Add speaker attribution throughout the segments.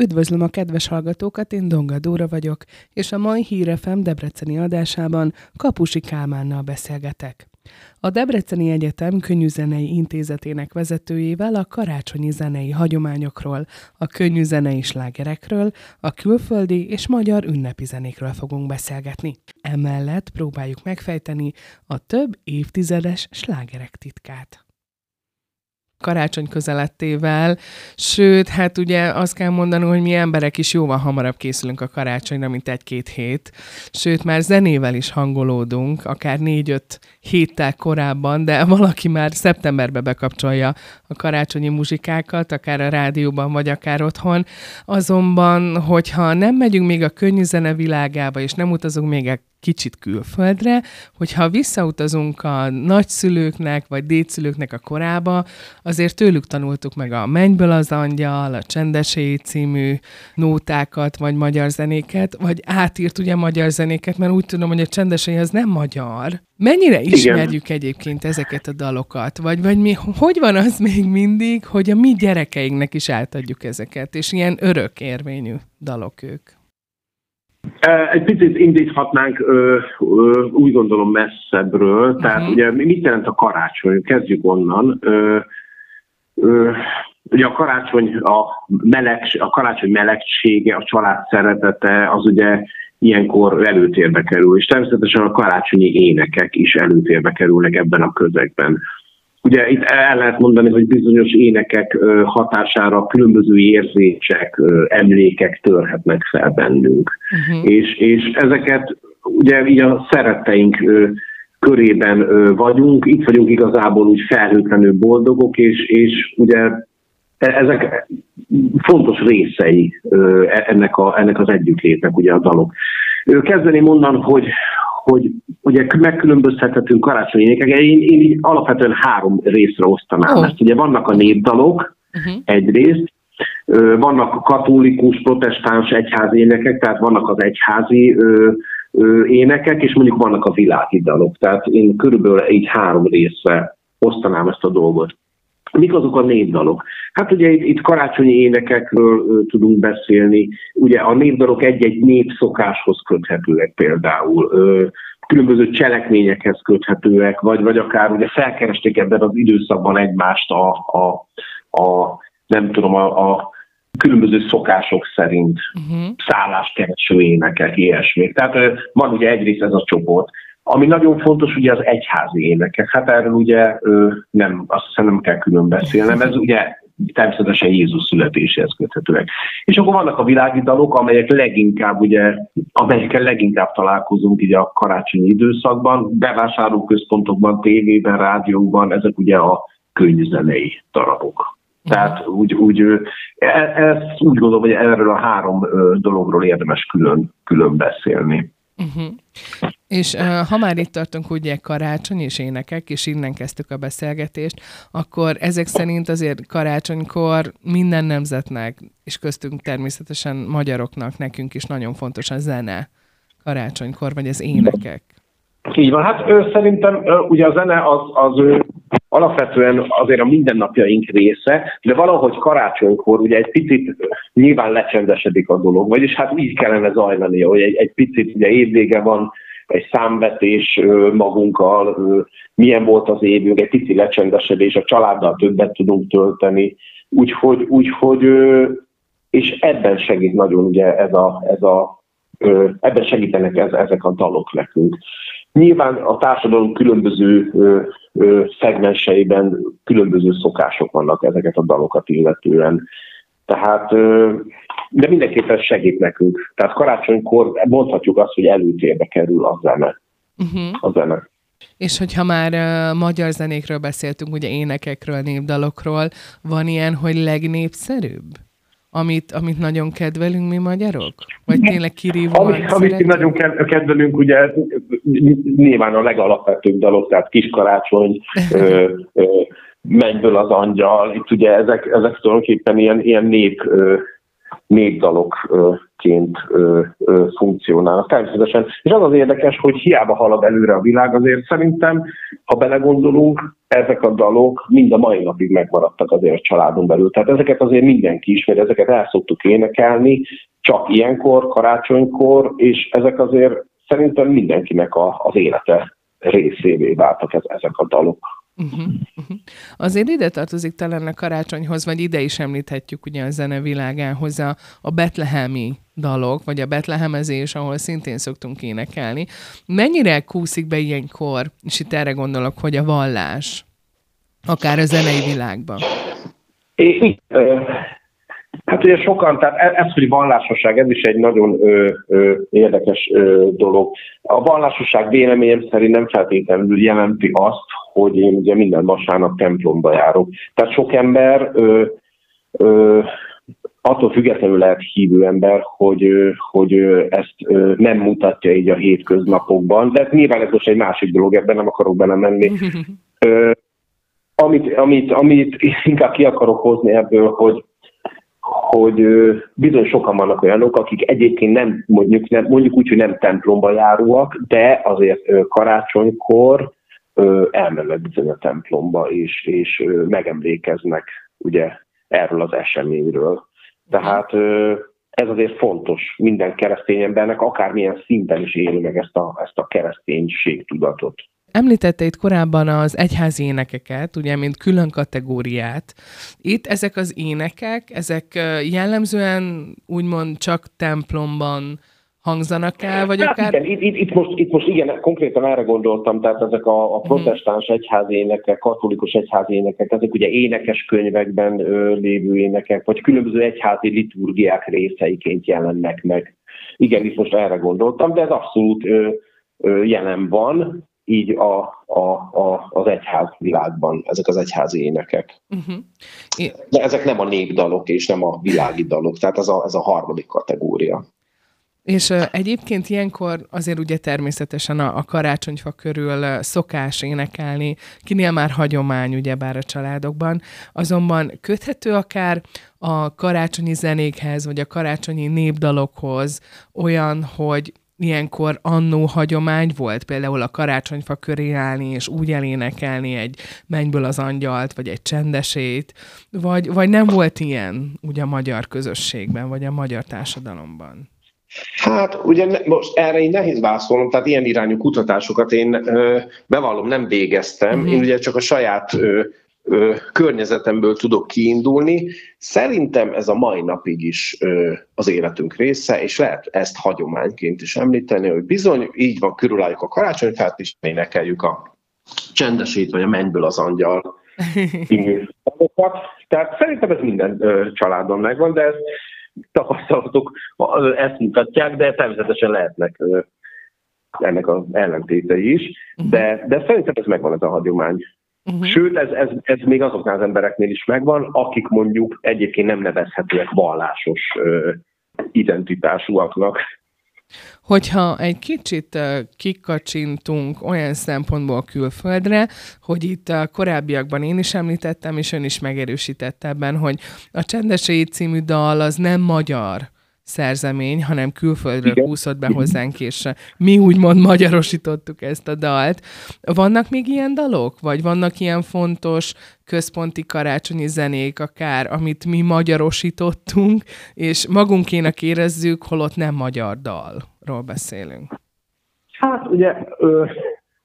Speaker 1: Üdvözlöm a kedves hallgatókat, én Donga Dóra vagyok, és a mai Hírefem Debreceni adásában Kapusi Kálmánnal beszélgetek. A Debreceni Egyetem Könnyűzenei Intézetének vezetőjével a karácsonyi zenei hagyományokról, a könnyűzenei slágerekről, a külföldi és magyar ünnepi zenékről fogunk beszélgetni. Emellett próbáljuk megfejteni a több évtizedes slágerek titkát karácsony közelettével, sőt, hát ugye azt kell mondani, hogy mi emberek is jóval hamarabb készülünk a karácsonyra, mint egy-két hét, sőt, már zenével is hangolódunk, akár négy-öt héttel korábban, de valaki már szeptemberbe bekapcsolja a karácsonyi muzsikákat, akár a rádióban, vagy akár otthon. Azonban, hogyha nem megyünk még a könnyű zene világába, és nem utazunk még egy kicsit külföldre, hogyha visszautazunk a nagyszülőknek, vagy dédszülőknek a korába, azért tőlük tanultuk meg a Mennyből az angyal, a Csendesé című nótákat, vagy magyar zenéket, vagy átírt ugye magyar zenéket, mert úgy tudom, hogy a Csendesé az nem magyar. Mennyire ismerjük Igen. egyébként ezeket a dalokat? Vagy, vagy mi, hogy van az még mindig, hogy a mi gyerekeinknek is átadjuk ezeket, és ilyen örök érvényű dalok ők?
Speaker 2: Egy picit indíthatnánk úgy gondolom messzebbről, tehát uh-huh. ugye mit jelent a karácsony? Kezdjük onnan. Ugye a karácsony, a, meleg, a karácsony melegsége, a család szeretete, az ugye ilyenkor előtérbe kerül, és természetesen a karácsonyi énekek is előtérbe kerülnek ebben a közegben. Ugye itt el lehet mondani, hogy bizonyos énekek hatására különböző érzések, emlékek törhetnek fel bennünk. Uh-huh. És, és ezeket ugye így a szeretteink körében vagyunk, itt vagyunk igazából úgy felhőtlenül boldogok, és, és ugye e, ezek fontos részei ennek, a, ennek az együttlétnek ugye a dalok. Kezdeni mondan, hogy, hogy ugye megkülönböztethetünk karácsonyi énekeket. Én, én így alapvetően három részre osztanám oh. ezt. Ugye vannak a népdalok uh-huh. egyrészt, vannak katolikus, protestáns egyházi énekek, tehát vannak az egyházi ö, ö, énekek, és mondjuk vannak a világi dalok. Tehát én körülbelül így három részre osztanám ezt a dolgot. Mik azok a népdalok? Hát ugye itt, itt karácsonyi énekekről ö, tudunk beszélni. Ugye a népdalok egy-egy népszokáshoz köthetőek például. Ö, különböző cselekményekhez köthetőek, vagy, vagy akár ugye felkeresték ebben az időszakban egymást a, a, a nem tudom, a, a különböző szokások szerint uh-huh. szálláskereső énekek, ilyesmik. Tehát van ugye egyrészt ez a csoport. Ami nagyon fontos, ugye az egyházi énekek. Hát erről ugye nem, azt hiszem nem kell külön beszélnem. Ez ugye természetesen Jézus születéséhez köthetőek. És akkor vannak a világi dalok, amelyek leginkább, ugye, amelyekkel leginkább találkozunk ugye a karácsonyi időszakban, bevásárlóközpontokban, tévében, rádióban, ezek ugye a könyvzenei darabok. Tehát úgy, úgy, e, ez úgy gondolom, hogy erről a három dologról érdemes külön, külön beszélni. Uh-huh.
Speaker 1: És uh, ha már itt tartunk ugye karácsony és énekek, és innen kezdtük a beszélgetést, akkor ezek szerint azért karácsonykor minden nemzetnek, és köztünk természetesen magyaroknak, nekünk is nagyon fontos a zene karácsonykor, vagy az énekek.
Speaker 2: Így van, hát ő, szerintem ugye a zene az, az ő, alapvetően azért a mindennapjaink része, de valahogy karácsonykor ugye egy picit nyilván lecsendesedik a dolog, vagyis hát így kellene zajlani, hogy egy, egy picit ugye évvége van, egy számvetés magunkkal, milyen volt az évünk, egy pici lecsendesedés, a családdal többet tudunk tölteni, úgyhogy, úgyhogy és ebben segít nagyon ugye ez a, ez a ebben segítenek ez, ezek a dalok nekünk. Nyilván a társadalom különböző ö, ö, szegmenseiben különböző szokások vannak ezeket a dalokat illetően. Tehát, ö, de mindenképpen segít nekünk. Tehát karácsonykor mondhatjuk azt, hogy előtérbe kerül a zene. Uh-huh. A zene.
Speaker 1: És hogyha már uh, magyar zenékről beszéltünk, ugye énekekről, népdalokról, van ilyen, hogy legnépszerűbb? Amit, amit nagyon kedvelünk mi magyarok? Vagy tényleg kirívóan
Speaker 2: Amit, amit mi nagyon kedvelünk, ugye nyilván a legalapvetőbb dalok, tehát Kiskarácsony, ö, ö, Mennyből az angyal, itt ugye ezek, ezek tulajdonképpen ilyen, ilyen nép, ö, népdalokként funkcionálnak. Természetesen. És az az érdekes, hogy hiába halad előre a világ, azért szerintem, ha belegondolunk, ezek a dalok mind a mai napig megmaradtak azért a családon belül. Tehát ezeket azért mindenki ismeri, ezeket el szoktuk énekelni, csak ilyenkor, karácsonykor, és ezek azért szerintem mindenkinek a, az élete részévé váltak ez, ezek a dalok. Uh-huh,
Speaker 1: uh-huh. Azért ide tartozik talán a karácsonyhoz, vagy ide is említhetjük ugye a zene világához a, a betlehemi dalok, vagy a betlehemezés, ahol szintén szoktunk énekelni. Mennyire kúszik be ilyenkor, és itt erre gondolok, hogy a vallás, akár a zenei világban?
Speaker 2: É, Hát ugye sokan, tehát e- ez, hogy vallásosság, ez is egy nagyon ö, ö, érdekes ö, dolog. A vallásosság véleményem szerint nem feltétlenül jelenti azt, hogy én ugye minden vasárnap templomba járok. Tehát sok ember ö, ö, attól függetlenül lehet hívő ember, hogy, hogy ezt nem mutatja így a hétköznapokban, de nyilván ez most egy másik dolog, ebben nem akarok belemenni. amit, amit, amit inkább ki akarok hozni ebből, hogy hogy bizony sokan vannak olyanok, akik egyébként nem, mondjuk, nem, mondjuk úgy, hogy nem templomba járóak, de azért karácsonykor elmennek bizony a templomba, és, és megemlékeznek ugye erről az eseményről. Tehát ez azért fontos minden keresztény embernek, akármilyen szinten is éli meg ezt a, ezt a kereszténység tudatot.
Speaker 1: Említette itt korábban az egyházi énekeket, ugye, mint külön kategóriát. Itt ezek az énekek, ezek jellemzően úgymond csak templomban hangzanak el, vagy hát akár...
Speaker 2: Igen, itt, itt, itt, most, itt most igen, konkrétan erre gondoltam, tehát ezek a, a mhm. protestáns egyházi énekek, katolikus egyházi énekek, ezek ugye énekes könyvekben ö, lévő énekek, vagy különböző egyházi liturgiák részeiként jelennek meg. Igen, itt most erre gondoltam, de ez abszolút ö, ö, jelen van, így a, a, a, az egyház világban, ezek az egyházi énekek. Uh-huh. De ezek nem a népdalok és nem a világi dalok, tehát ez a, ez a harmadik kategória.
Speaker 1: És egyébként ilyenkor azért ugye természetesen a, a karácsonyfa körül szokás énekelni, kinél már hagyomány ugyebár a családokban, azonban köthető akár a karácsonyi zenékhez, vagy a karácsonyi népdalokhoz olyan, hogy ilyenkor annó hagyomány volt, például a karácsonyfa köré állni, és úgy elénekelni egy mennyből az angyalt, vagy egy csendesét, vagy, vagy nem volt ilyen ugye a magyar közösségben, vagy a magyar társadalomban?
Speaker 2: Hát ugye most erre én nehéz válaszolnom, tehát ilyen irányú kutatásokat én ö, bevallom nem végeztem, uh-huh. én ugye csak a saját ö, ö, környezetemből tudok kiindulni. Szerintem ez a mai napig is ö, az életünk része, és lehet ezt hagyományként is említeni, hogy bizony így van, körülálljuk a karácsonyfát, és énekeljük a csendesét, vagy a mennyből az angyal. Tehát szerintem ez minden ö, családban megvan, de ez tapasztalatok ezt mutatják, de természetesen lehetnek ö, ennek az ellentétei is, de, de szerintem ez megvan ez a hagyomány. Uh-huh. Sőt, ez, ez, ez még azoknál az embereknél is megvan, akik mondjuk egyébként nem nevezhetőek vallásos ö, identitásúaknak.
Speaker 1: Hogyha egy kicsit kikacsintunk olyan szempontból külföldre, hogy itt a korábbiakban én is említettem, és ön is megerősítette ebben, hogy a Csendesei című dal az nem magyar szerzemény, hanem külföldről Igen. kúszott be hozzánk, és mi úgymond magyarosítottuk ezt a dalt. Vannak még ilyen dalok? Vagy vannak ilyen fontos központi karácsonyi zenék akár, amit mi magyarosítottunk, és magunkénak érezzük, holott nem magyar dalról beszélünk?
Speaker 2: Hát ugye ö,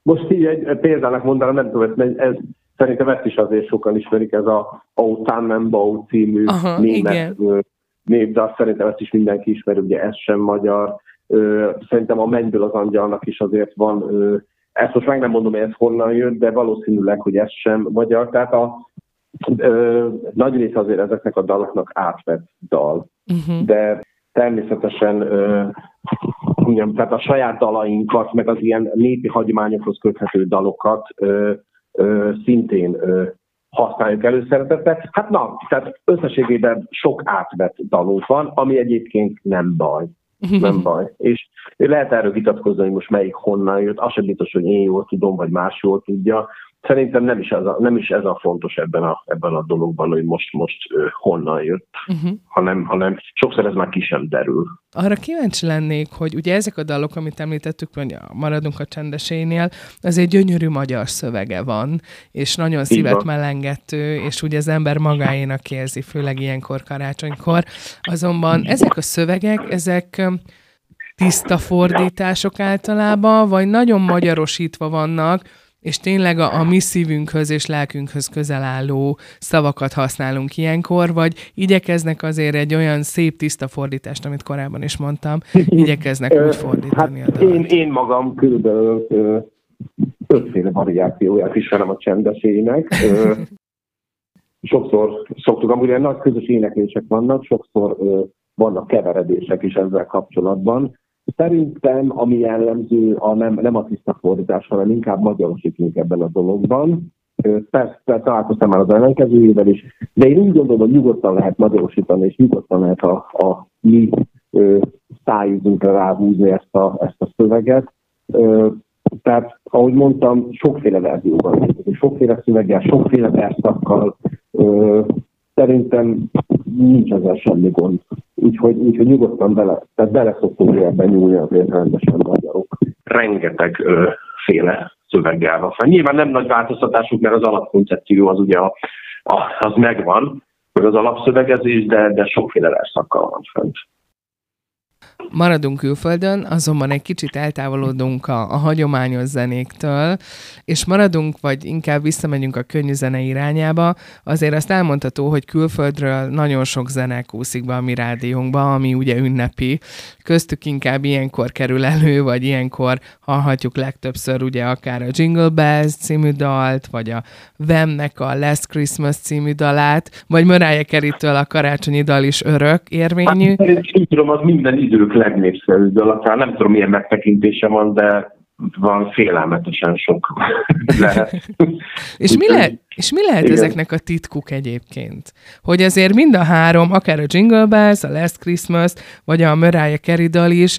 Speaker 2: most így egy példának mondanám, nem tudom, ez, ez szerintem ezt is azért sokan ismerik, ez a O Tannenbau című Aha, német igen népdal, szerintem ezt is mindenki ismeri, ugye ez sem magyar. Szerintem a Mennyből az angyalnak is azért van, ezt most meg nem mondom, hogy ez honnan jött, de valószínűleg, hogy ez sem magyar. Tehát a ö, nagy része azért ezeknek a daloknak átvett dal. Uh-huh. De természetesen ö, mondjam, tehát a saját dalainkat, meg az ilyen népi hagyományokhoz köthető dalokat ö, ö, szintén ö, használjuk előszeretettel. Hát na, tehát összességében sok átvett dalunk van, ami egyébként nem baj. Nem baj. És lehet erről vitatkozni, hogy most melyik honnan jött, az sem biztos, hogy én jól tudom, vagy más jól tudja. Szerintem nem is, ez a, nem is ez a fontos ebben a, ebben a dologban, hogy most, most uh, honnan jött, uh-huh. hanem, hanem sokszor ez már ki sem derül.
Speaker 1: Arra kíváncsi lennék, hogy ugye ezek a dalok, amit említettük, hogy maradunk a csendesénél, azért gyönyörű magyar szövege van, és nagyon szívet melengető, és ugye az ember magáénak érzi, főleg ilyenkor karácsonykor. Azonban ezek a szövegek, ezek tiszta fordítások általában, vagy nagyon magyarosítva vannak, és tényleg a, a mi szívünkhöz és lelkünkhöz közel álló szavakat használunk ilyenkor, vagy igyekeznek azért egy olyan szép, tiszta fordítást, amit korábban is mondtam, igyekeznek úgy fordítani hát
Speaker 2: a. Én, én magam körülbelül ötféle variációját ismerem a csendesének. sokszor szoktuk, amúgy ilyen nagy közös éneklések vannak, sokszor vannak keveredések is ezzel kapcsolatban. Szerintem, ami jellemző, a nem, nem a tiszta fordítás, hanem inkább magyarosítunk ebben a dologban. Persze, találkoztam már az ellenkezőjével is, de én úgy gondolom, hogy nyugodtan lehet magyarosítani, és nyugodtan lehet a, a mi szájúzunkra ráhúzni ezt a, ezt a szöveget. Ö, tehát, ahogy mondtam, sokféle verzióban, sokféle szöveggel, sokféle verszakkal, szerintem nincs ezzel semmi gond. Úgyhogy, úgyhogy nyugodtan bele, tehát bele szoktunk ebben nyúlni azért rendesen magyarok. Rengeteg ö, féle szöveggel van. Nyilván nem nagy változtatásuk, mert az alapkoncepció az ugye a, a, az megvan, meg az alapszövegezés, de, de sokféle verszakkal van fent.
Speaker 1: Maradunk külföldön, azonban egy kicsit eltávolodunk a, a hagyományos zenéktől, és maradunk, vagy inkább visszamegyünk a könnyű zene irányába. Azért azt elmondható, hogy külföldről nagyon sok zene kúszik be a mi rádiónkba, ami ugye ünnepi. Köztük inkább ilyenkor kerül elő, vagy ilyenkor hallhatjuk legtöbbször ugye akár a Jingle Bells című dalt, vagy a Vemnek a Last Christmas című dalát, vagy Mariah Carey-től a karácsonyi dal is örök érvényű. Hát,
Speaker 2: az minden idők legnépszerűbb dal. Nem tudom, milyen megtekintése van, de van félelmetesen sok
Speaker 1: és, mi lehet, és mi lehet Igen. ezeknek a titkuk egyébként? Hogy azért mind a három, akár a Jingle Bells, a Last Christmas, vagy a Mariah Carey dal is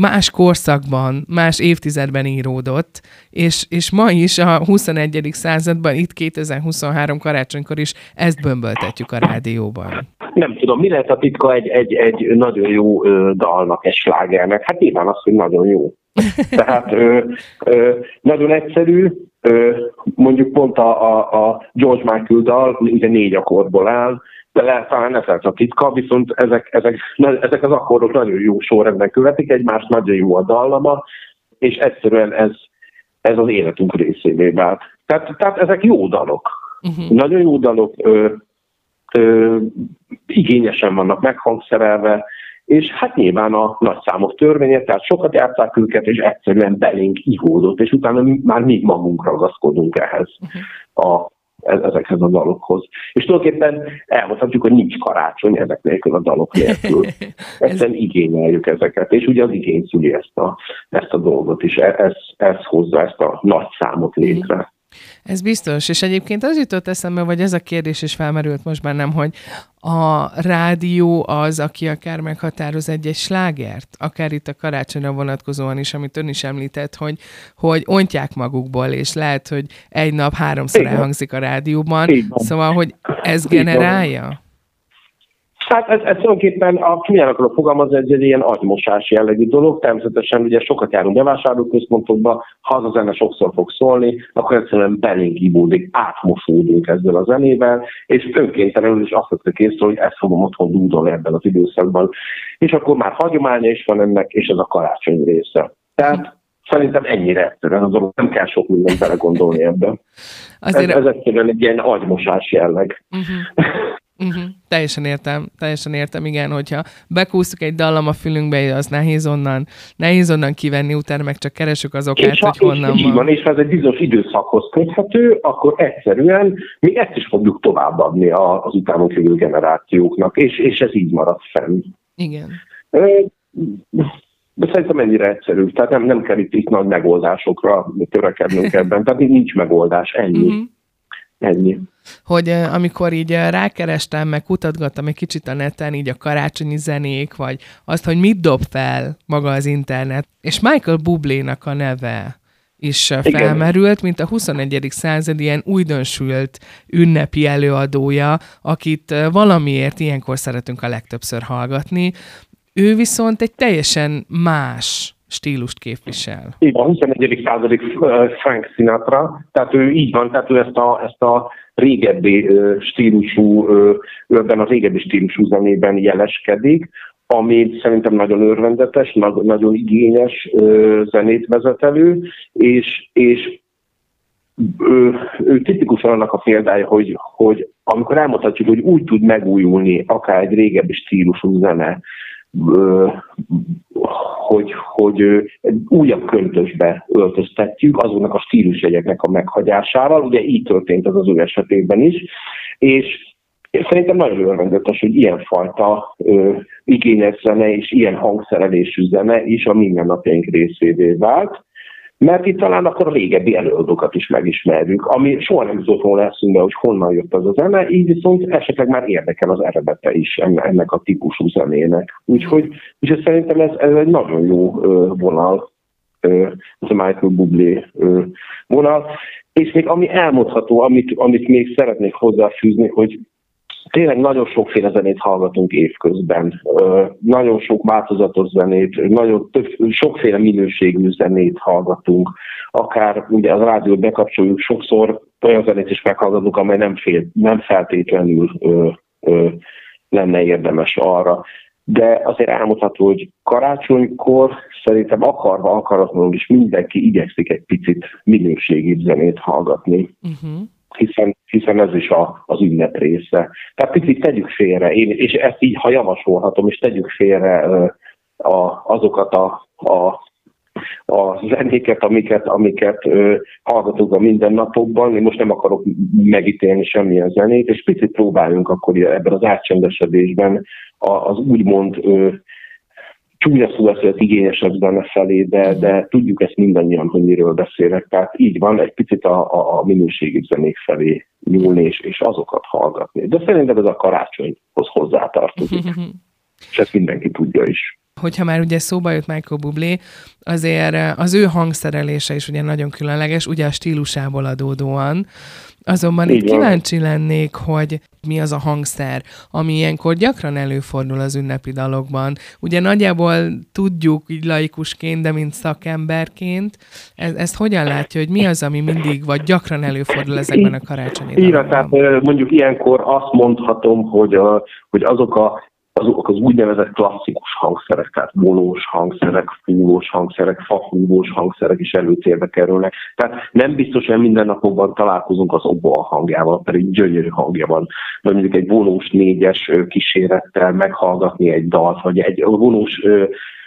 Speaker 1: más korszakban, más évtizedben íródott, és, és ma is a 21. században, itt 2023 karácsonykor is ezt bömböltetjük a rádióban.
Speaker 2: Nem tudom, mi lehet a titka egy, egy, egy nagyon jó dalnak, egy slágernek? Hát nyilván az, hogy nagyon jó. Tehát ö, ö, nagyon egyszerű, ö, mondjuk pont a, a, a George Michael dal, ugye négy akkordból áll, de lehet, talán ez lesz a titka, viszont ezek, ezek, ezek az akkordok nagyon jó sorrendben követik egymást, nagyon jó a dallama, és egyszerűen ez, ez az életünk részévé vált. Tehát, tehát ezek jó dalok. Uh-huh. Nagyon jó dalok, ö, ö, igényesen vannak meghangszerelve, és hát nyilván a nagyszámok törvénye, tehát sokat járták őket, és egyszerűen belénk ihódott, és utána mi, már még magunk ragaszkodunk ehhez a, ezekhez a dalokhoz. És tulajdonképpen elmondhatjuk, hogy nincs karácsony ezek nélkül a dalok nélkül. Egyszerűen igényeljük ezeket, és ugye az igény szüli ezt a, ezt a dolgot is, e, ez, ez hozza ezt a nagy számot létre.
Speaker 1: Ez biztos, és egyébként az jutott eszembe, vagy ez a kérdés is felmerült most bennem, hogy a rádió az, aki akár meghatároz egy-egy slágert, akár itt a karácsonyra vonatkozóan is, amit ön is említett, hogy, hogy ontják magukból, és lehet, hogy egy nap háromszor Igen. elhangzik a rádióban, szóval, hogy ez generálja?
Speaker 2: Hát ez, ez tulajdonképpen, a, milyen akarok fogalmazni, ez egy ilyen agymosás jellegű dolog. Természetesen ugye sokat járunk bevásárlóközpontokba, ha az a zene sokszor fog szólni, akkor egyszerűen belénk ibódik, átmosódunk ezzel a zenével, és önkéntelenül is azt vettük észre, hogy ezt fogom otthon dúdolni ebben az időszakban. És akkor már hagyománya is van ennek, és ez a karácsony része. Tehát Szerintem ennyire egyszerűen az dolog, nem kell sok mindent belegondolni ebben. Azért... Ez, ez egyszerűen egy ilyen agymosás jelleg. Uh-huh.
Speaker 1: Uh-huh. Teljesen értem, teljesen értem, igen, hogyha bekúsztuk egy dallam a fülünkbe, az nehéz onnan, nehéz onnan kivenni, utána meg csak keresünk az okát, és hogy honnan
Speaker 2: és, van. van. És ha ez egy bizonyos időszakhoz köthető, akkor egyszerűen mi ezt is fogjuk továbbadni az utánunk jövő generációknak, és, és ez így marad fenn.
Speaker 1: Igen.
Speaker 2: De szerintem ennyire egyszerű. Tehát nem, nem kell itt, itt nagy megoldásokra törekednünk ebben. Tehát nincs megoldás, ennyi. Uh-huh. Ennyi
Speaker 1: hogy amikor így rákerestem, meg kutatgattam egy kicsit a neten, így a karácsonyi zenék, vagy azt, hogy mit dob fel maga az internet, és Michael Bublénak a neve is felmerült, mint a 21. század ilyen újdonsült ünnepi előadója, akit valamiért ilyenkor szeretünk a legtöbbször hallgatni. Ő viszont egy teljesen más stílust képvisel.
Speaker 2: Így a 21. századi Frank Sinatra, tehát ő így van, tehát ő ezt a, ezt a régebbi stílusú, ebben a régebbi stílusú zenében jeleskedik, ami szerintem nagyon örvendetes, nagyon igényes zenét vezet elő, és, és ő, ő tipikusan annak a példája, hogy, hogy amikor elmondhatjuk, hogy úgy tud megújulni akár egy régebbi stílusú zene, hogy, hogy egy újabb köntösbe öltöztetjük azoknak a stílusjegyeknek a meghagyásával. Ugye így történt az az ő esetében is. És szerintem nagyon örvendetes, hogy ilyenfajta ö, igényes zene és ilyen hangszerelésű zene is a mindennapjaink részévé vált mert itt talán akkor a régebbi előadókat is megismerjük, ami soha nem jutott volna eszünkbe, hogy honnan jött az a zene, így viszont esetleg már érdekel az eredete is ennek a típusú zenének. Úgyhogy, úgyhogy szerintem ez, ez egy nagyon jó vonal, ez a Michael Bublé vonal. És még ami elmondható, amit, amit még szeretnék hozzáfűzni, hogy tényleg nagyon sokféle zenét hallgatunk évközben. Nagyon sok változatos zenét, nagyon több, sokféle minőségű zenét hallgatunk. Akár ugye az rádiót bekapcsoljuk, sokszor olyan zenét is meghallgatunk, amely nem, fél, nem feltétlenül ö, ö, lenne érdemes arra. De azért elmondható, hogy karácsonykor szerintem akarva, akaratlanul is mindenki igyekszik egy picit minőségi zenét hallgatni. Uh-huh hiszen, hiszen ez is a, az ünnep része. Tehát picit tegyük félre, én, és ezt így, ha javasolhatom, és tegyük félre a, azokat a, a a zenéket, amiket, amiket ö, hallgatunk a mindennapokban. Én most nem akarok megítélni semmilyen zenét, és picit próbáljunk akkor ebben az átcsendesedésben az úgymond csúnya szó az igényesebb zene felé, de, de tudjuk ezt mindannyian, hogy miről beszélek. Tehát így van, egy picit a, a, a minőségi zenék felé nyúlni és, és azokat hallgatni. De szerintem ez a karácsonyhoz hozzátartozik. és ezt mindenki tudja is
Speaker 1: hogyha már ugye szóba jött Michael Bublé, azért az ő hangszerelése is ugye nagyon különleges, ugye a stílusából adódóan. Azonban Így itt van. kíváncsi lennék, hogy mi az a hangszer, ami ilyenkor gyakran előfordul az ünnepi dalokban. Ugye nagyjából tudjuk így laikusként, de mint szakemberként, ez, ezt hogyan látja, hogy mi az, ami mindig vagy gyakran előfordul ezekben a karácsonyi dalokban?
Speaker 2: tehát mondjuk ilyenkor azt mondhatom, hogy, a, hogy azok a azok az úgynevezett klasszikus hangszerek, tehát monós hangszerek, fúvós hangszerek, fafúvós hangszerek is előtérbe kerülnek. Tehát nem biztos, hogy minden napokban találkozunk az a hangjával, pedig gyönyörű hangja van. Vagy mondjuk egy vonós négyes kísérettel meghallgatni egy dalt, vagy egy vonós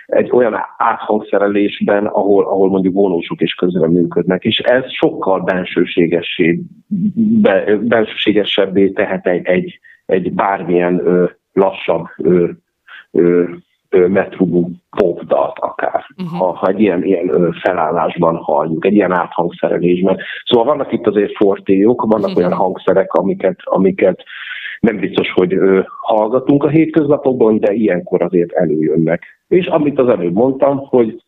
Speaker 2: egy olyan áthangszerelésben, ahol, ahol mondjuk vonósok is közben működnek, és ez sokkal bensőségesebbé tehet egy, egy, egy bármilyen lassabb ö, ö, metrugú popdalt akár, uh-huh. ha, ha egy ilyen, ilyen felállásban halljuk, egy ilyen áthangszerelésben. Szóval vannak itt azért fortélyok, vannak uh-huh. olyan hangszerek, amiket, amiket nem biztos, hogy ö, hallgatunk a hétköznapokban, de ilyenkor azért előjönnek. És amit az előbb mondtam, hogy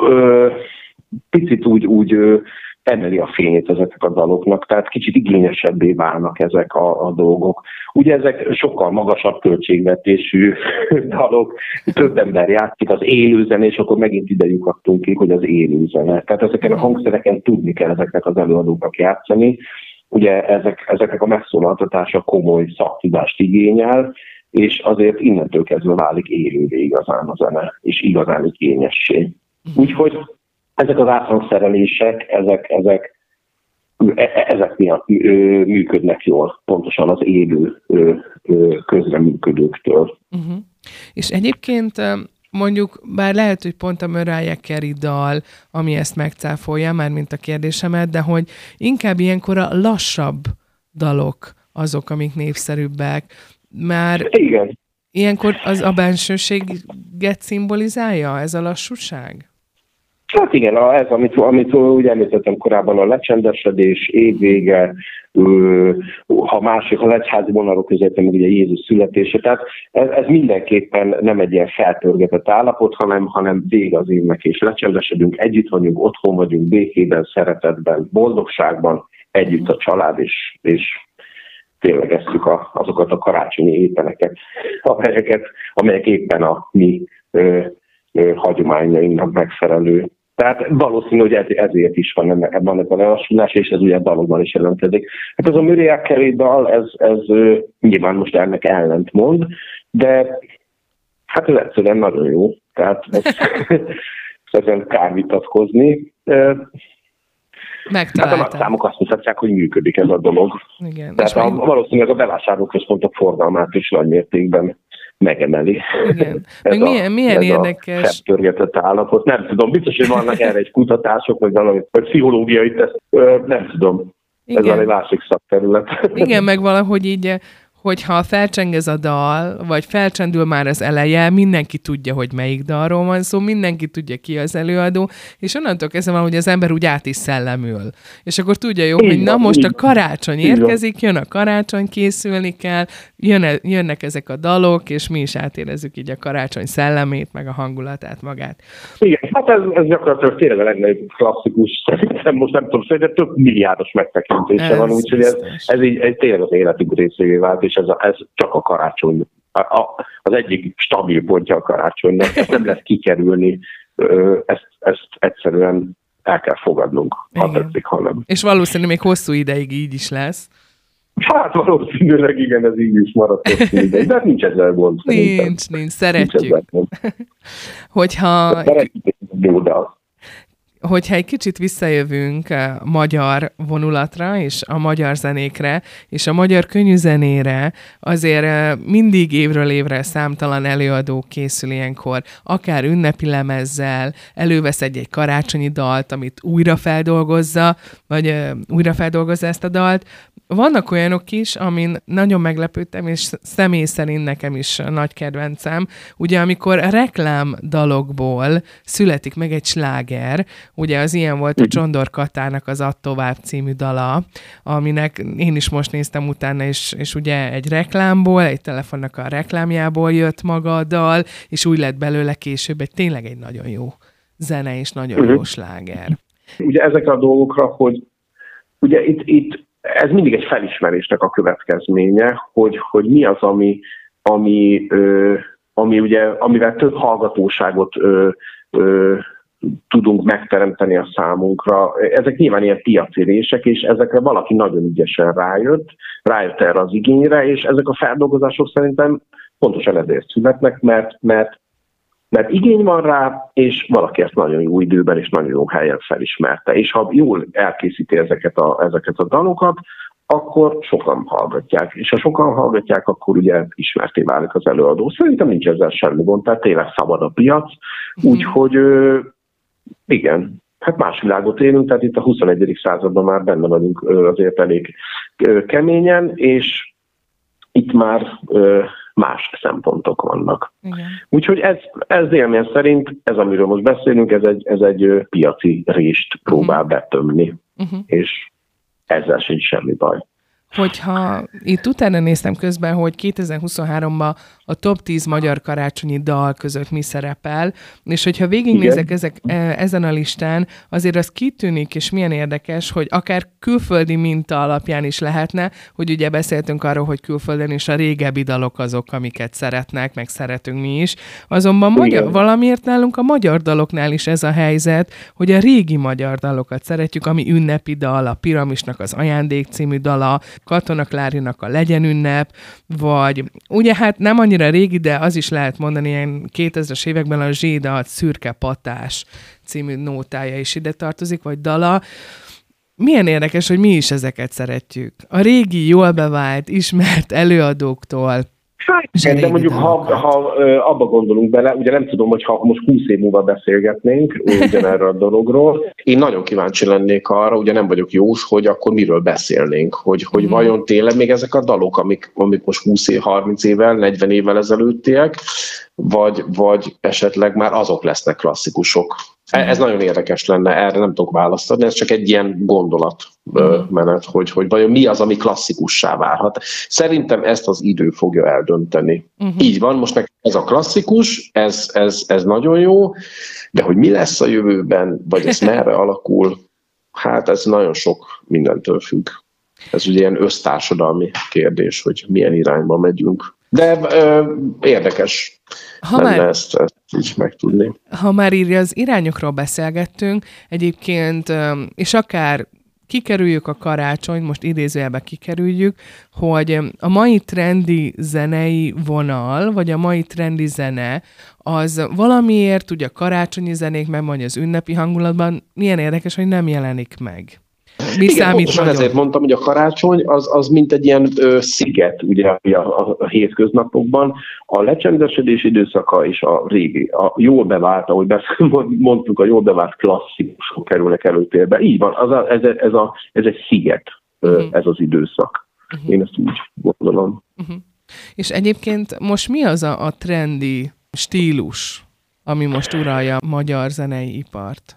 Speaker 2: ö, picit úgy, úgy ö, emeli a fényét ezeknek a daloknak, tehát kicsit igényesebbé válnak ezek a, a dolgok. Ugye ezek sokkal magasabb költségvetésű dalok, több ember játszik az élőzene, és akkor megint ide lyukadtunk ki, hogy az élőzene. Tehát ezeken a hangszereken tudni kell ezeknek az előadóknak játszani. Ugye ezek, ezeknek a megszólaltatása komoly szaktudást igényel, és azért innentől kezdve válik élővé igazán a zene, és igazán igényessé. Úgyhogy ezek az áthangszerelések, ezek, ezek, e, e, ezek miatt működnek jól, pontosan az élő közreműködőktől. Uh-huh.
Speaker 1: És egyébként mondjuk, bár lehet, hogy pont a Mariah Carey dal, ami ezt megcáfolja, már mint a kérdésemet, de hogy inkább ilyenkor a lassabb dalok azok, amik népszerűbbek. Már
Speaker 2: Igen.
Speaker 1: ilyenkor az a bensőséget szimbolizálja, ez a lassúság?
Speaker 2: Hát igen, ez, amit, amit úgy említettem korábban, a lecsendesedés, évvége, ha másik, ha legyházi vonalok között, meg ugye Jézus születése. Tehát ez, ez, mindenképpen nem egy ilyen feltörgetett állapot, hanem, hanem vége az évnek, és lecsendesedünk, együtt vagyunk, otthon vagyunk, békében, szeretetben, boldogságban, együtt a család, és, és ténylegeztük a, azokat a karácsonyi ételeket, amelyeket, amelyek éppen a mi ö, ö, hagyományainknak megfelelő tehát valószínű, hogy ezért is van ebben a lelassulás, és ez ugye dalokban is jelentkezik. Hát ez a Miriam Kelly dal, ez, ez nyilván most ennek ellent mond, de hát ez egyszerűen nagyon jó. Tehát ez, ezen kár vitatkozni. Hát a számok azt mutatják, hogy működik ez a dolog. Igen, Tehát a, valószínűleg a bevásárlóközpontok forgalmát is nagy mértékben megemeli. Igen.
Speaker 1: Meg ez milyen, a, milyen ez érdekes.
Speaker 2: A állapot. Nem tudom, biztos, hogy vannak erre egy kutatások, vagy valami, vagy pszichológiai teszt, nem tudom. Igen. Ez egy másik szakterület.
Speaker 1: Igen, meg valahogy így hogyha felcseng ez a dal, vagy felcsendül már az eleje, mindenki tudja, hogy melyik dalról van szó, mindenki tudja ki az előadó, és onnantól kezdve van, hogy az ember úgy át is szellemül. És akkor tudja jó, hogy na most a karácsony érkezik, jön a karácsony, készülni kell, jön, jönnek ezek a dalok, és mi is átérezzük így a karácsony szellemét, meg a hangulatát magát.
Speaker 2: Igen, hát ez, ez gyakorlatilag tényleg a legnagyobb klasszikus, szerintem most nem tudom, szerintem több milliárdos megtekintése ez van, úgyhogy ez, ez így ez tényleg az életünk részévé vált, és ez, a, ez csak a karácsony. A, a, az egyik stabil pontja a karácsonynak, ezt nem lehet kikerülni, ezt, ezt egyszerűen el kell fogadnunk, ha igen. tetszik, ha nem.
Speaker 1: És valószínűleg még hosszú ideig így is lesz.
Speaker 2: Hát valószínűleg igen, ez így is maradt hosszú ideig, de nincs ezzel gond.
Speaker 1: Nincs, nincs, szeretjük. Nincs ezzel gond. Hogyha...
Speaker 2: Szeretjük, jó, de
Speaker 1: hogyha egy kicsit visszajövünk a eh, magyar vonulatra, és a magyar zenékre, és a magyar zenére, azért eh, mindig évről évre számtalan előadó készül ilyenkor, akár ünnepi lemezzel, elővesz egy-egy karácsonyi dalt, amit újra feldolgozza, vagy uh, újra feldolgozza ezt a dalt, vannak olyanok is, amin nagyon meglepődtem, és személy szerint nekem is nagy kedvencem, ugye amikor reklám dalokból születik meg egy sláger, ugye az ilyen volt a Csondor Katának az Add tovább című dala, aminek én is most néztem utána, és, és ugye egy reklámból, egy telefonnak a reklámjából jött maga a dal, és úgy lett belőle később egy tényleg egy nagyon jó zene és nagyon uh-huh. jó sláger.
Speaker 2: Ugye ezekre a dolgokra, hogy ugye itt, itt ez mindig egy felismerésnek a következménye, hogy, hogy mi az, ami, ami, ö, ami ugye, amivel több hallgatóságot ö, ö, tudunk megteremteni a számunkra. Ezek nyilván ilyen piacérések, és ezekre valaki nagyon ügyesen rájött, rájött erre az igényre, és ezek a feldolgozások szerintem pontosan ezért születnek, mert, mert mert igény van rá, és valaki ezt nagyon jó időben és nagyon jó helyen felismerte. És ha jól elkészíti ezeket a, ezeket a dalokat, akkor sokan hallgatják. És ha sokan hallgatják, akkor ugye ismerté válik az előadó. Szerintem nincs ezzel semmi gond, tehát tényleg szabad a piac. Mhm. Úgyhogy igen, hát más világot élünk, tehát itt a 21. században már benne vagyunk azért elég keményen, és itt már más szempontok vannak. Igen. Úgyhogy ez, ez élmény szerint, ez amiről most beszélünk, ez egy, ez egy piaci rést próbál uh-huh. betömni, uh-huh. és ezzel sincs semmi baj
Speaker 1: hogyha itt utána néztem közben, hogy 2023-ban a top 10 magyar karácsonyi dal között mi szerepel, és hogyha végignézek ezek, e, ezen a listán, azért az kitűnik, és milyen érdekes, hogy akár külföldi minta alapján is lehetne, hogy ugye beszéltünk arról, hogy külföldön is a régebbi dalok azok, amiket szeretnek, meg szeretünk mi is. Azonban magyar, valamiért nálunk a magyar daloknál is ez a helyzet, hogy a régi magyar dalokat szeretjük, ami ünnepi dal, a Piramisnak az Ajándék című dala, Katona Klárinak a Legyen ünnep, vagy ugye hát nem annyira régi, de az is lehet mondani, ilyen 2000-es években a Zséda Szürke Patás című nótája is ide tartozik, vagy dala. Milyen érdekes, hogy mi is ezeket szeretjük. A régi, jól bevált, ismert előadóktól,
Speaker 2: Hát, de mondjuk, ha, ha abba gondolunk bele, ugye nem tudom, hogy ha most 20 év múlva beszélgetnénk ugyanerről a dologról, én nagyon kíváncsi lennék arra, ugye nem vagyok jós, hogy akkor miről beszélnénk, hogy, hogy mm. vajon tényleg még ezek a dalok, amik, amik most 20 év, 30 évvel, 40 évvel ezelőttiek, vagy, vagy esetleg már azok lesznek klasszikusok, ez nagyon érdekes lenne, erre nem tudok választani, ez csak egy ilyen gondolat menet, hogy, hogy vajon mi az, ami klasszikussá válhat. Szerintem ezt az idő fogja eldönteni. Uh-huh. Így van, most meg ez a klasszikus, ez, ez, ez nagyon jó, de hogy mi lesz a jövőben, vagy ez merre alakul, hát ez nagyon sok mindentől függ. Ez ugye ilyen össztársadalmi kérdés, hogy milyen irányba megyünk. De ö, érdekes ha lenne már, ezt, ezt így megtudni.
Speaker 1: Ha már írja az irányokról beszélgettünk, egyébként, és akár kikerüljük a karácsony, most idézőjelbe kikerüljük, hogy a mai trendi zenei vonal, vagy a mai trendi zene, az valamiért ugye a karácsonyi zenék, meg mondja az ünnepi hangulatban, milyen érdekes, hogy nem jelenik meg.
Speaker 2: Mi Igen, számít nagyon? ezért mondtam, hogy a karácsony az, az mint egy ilyen ö, sziget ugye a, a, a hétköznapokban. A lecsendesedés időszaka és a régi, a jól bevált, ahogy mondtuk, a jól bevált klasszikusok kerülnek előtérbe. Így van, az a, ez, ez, a, ez egy sziget, uh-huh. ez az időszak. Uh-huh. Én ezt úgy gondolom. Uh-huh.
Speaker 1: És egyébként most mi az a, a trendi stílus, ami most uralja a magyar zenei ipart?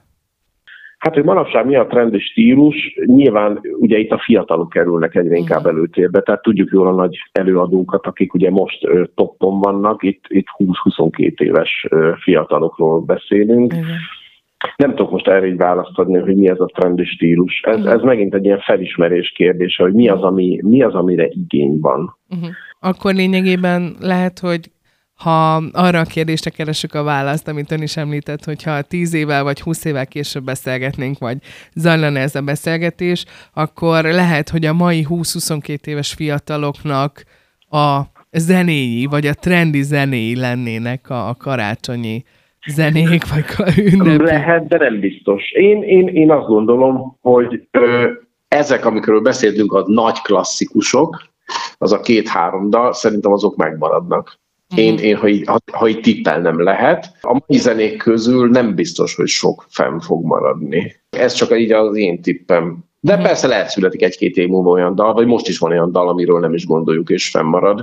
Speaker 2: Hát, hogy manapság mi a trendi stílus, nyilván ugye itt a fiatalok kerülnek egyre inkább előtérbe, tehát tudjuk jól a nagy előadókat, akik ugye most ö, toppon vannak, itt, itt 20-22 éves ö, fiatalokról beszélünk. Igen. Nem tudok most erre így választ adni, hogy mi ez a trendi stílus. Ez, uh-huh. ez megint egy ilyen felismerés kérdése, hogy mi az, ami, mi az amire igény van.
Speaker 1: Uh-huh. Akkor lényegében lehet, hogy ha arra a kérdésre keresünk a választ, amit ön is említett, hogyha 10 évvel vagy 20 évvel később beszélgetnénk, vagy zajlana ez a beszélgetés, akkor lehet, hogy a mai 20-22 éves fiataloknak a zenéi, vagy a trendi zenéi lennének a, a karácsonyi zenék, vagy ünnepi.
Speaker 2: Lehet, de nem biztos. Én, én, én azt gondolom, hogy ö, ezek, amikről beszéltünk, a nagy klasszikusok, az a két-három dal, szerintem azok megmaradnak. Én, mhm. én ha, így, ha, ha így tippelnem lehet, a mai zenék közül nem biztos, hogy sok fenn fog maradni. Ez csak így az én tippem. De mm. persze lehet születik egy-két év múlva olyan dal, vagy most is van olyan dal, amiről nem is gondoljuk, és fennmarad.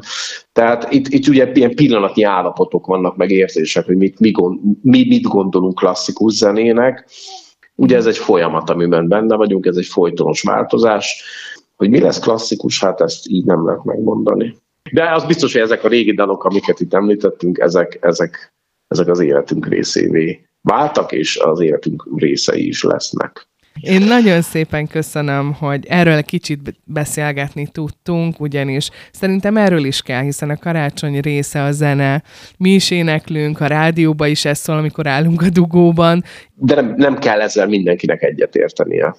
Speaker 2: Tehát itt, itt ugye ilyen pillanatnyi állapotok vannak, meg érzések, hogy mit, mi, gond, mi mit gondolunk klasszikus zenének. Ugye ez egy folyamat, amiben benne vagyunk, ez egy folytonos változás. Hogy mi lesz klasszikus, hát ezt így nem lehet megmondani. De az biztos, hogy ezek a régi dalok, amiket itt említettünk, ezek, ezek, ezek az életünk részévé váltak, és az életünk részei is lesznek.
Speaker 1: Én nagyon szépen köszönöm, hogy erről kicsit beszélgetni tudtunk, ugyanis szerintem erről is kell, hiszen a karácsony része a zene. Mi is éneklünk, a rádióba is ez szól, amikor állunk a dugóban.
Speaker 2: De nem, nem kell ezzel mindenkinek egyetértenie.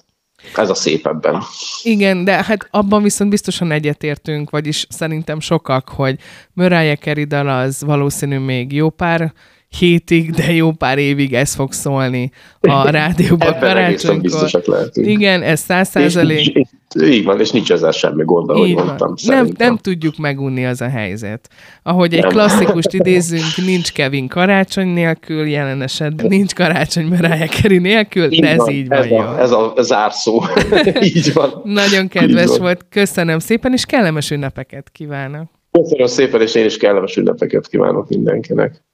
Speaker 2: Ez a szép ebben.
Speaker 1: Igen, de hát abban viszont biztosan egyetértünk, vagyis szerintem sokak, hogy Mariah Carey dal az valószínű még jó pár hétig, de jó pár évig ez fog szólni a rádióban karácsonykor. Igen, ez száz százalék.
Speaker 2: Így van, és nincs ezzel semmi gond, ahogy Így mondtam.
Speaker 1: Nem, nem tudjuk megunni az a helyzet. Ahogy egy klasszikust idézünk, nincs Kevin karácsony nélkül, jelen esetben nincs karácsony Mariah Carey nélkül, így de ez van, így van. Ez jó.
Speaker 2: a, ez a zárszó. így van.
Speaker 1: Nagyon kedves így volt, köszönöm szépen, és kellemes ünnepeket kívánok.
Speaker 2: Köszönöm szépen, és én is kellemes ünnepeket kívánok mindenkinek.